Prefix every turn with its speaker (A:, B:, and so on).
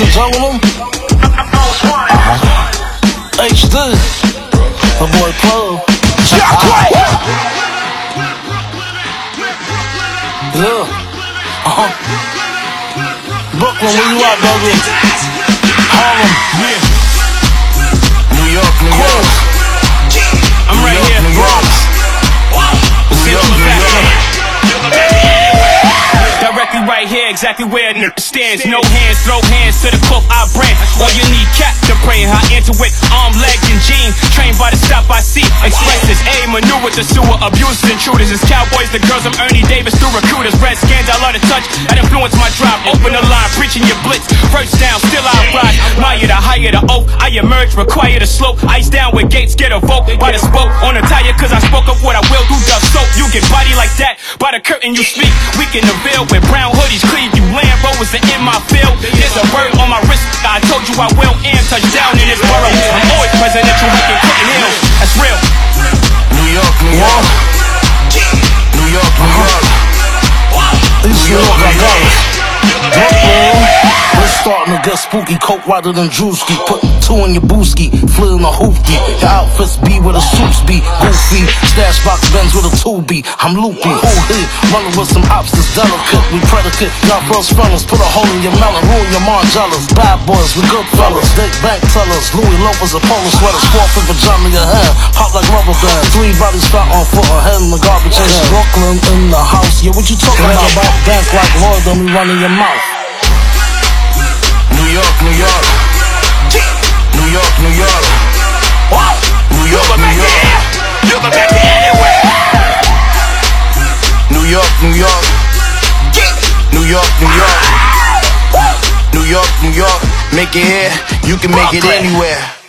A: and gentlemen. Uh-huh. HD, the boy Plug. Yeah. Uh-huh. Brooklyn, where you at, baby? Harlem.
B: Yeah. New York, New York. I'm right
A: York,
B: here.
A: New York. New York, New York.
B: Directly right here, exactly where it stands. No hands, throw hands to the cloak I brand. All you need, cap to pray. High into it, arm, legs, and jean. Trained by the stop I see. Expresses A, maneuver the sewer. Abusers, intruders. It's cowboys, the girls. I'm Ernie Davis through recruiters. Red scans, I love to touch. That influence my drive. Open the line, preaching your blitz. First down, still I the higher the oak. I emerge, require the slope. Ice down with gates, get a vote. By the spoke on the tire, cause I spoke up what I will. Do the soap. You get body like that. By the curtain, you speak. We can the veil with brown hoodies. Cleave you land rovers are in my field. There's a word on my wrist. I told you I will and touch down in this borough.
A: To get spooky. Coke whiter than Drewski. Put two in your booski. Flit in a hoopty. Your outfits be where the suits be. Goofy. Stash box bends with a two B. I'm loopy. Who hit? Running with some ops that's delicate. We predicate. Y'all first fellas. Put a hole in your melon. Ruin your Margielas. Bad boys. We good fellas. Dick bank tellers. Louis Lopez and polo sweaters. Four fifth pajama in your hand. Pop like rubber band. Three bodies flat on foot. A head in the garbage. Brooklyn in the house. Yeah, what you talking about? Dance like Lloyd. Then we run in your mouth. New York, New York. New York, New York. New York, New York. New York, New York. New York, New York. New York, New York. Make it here, you can make it anywhere.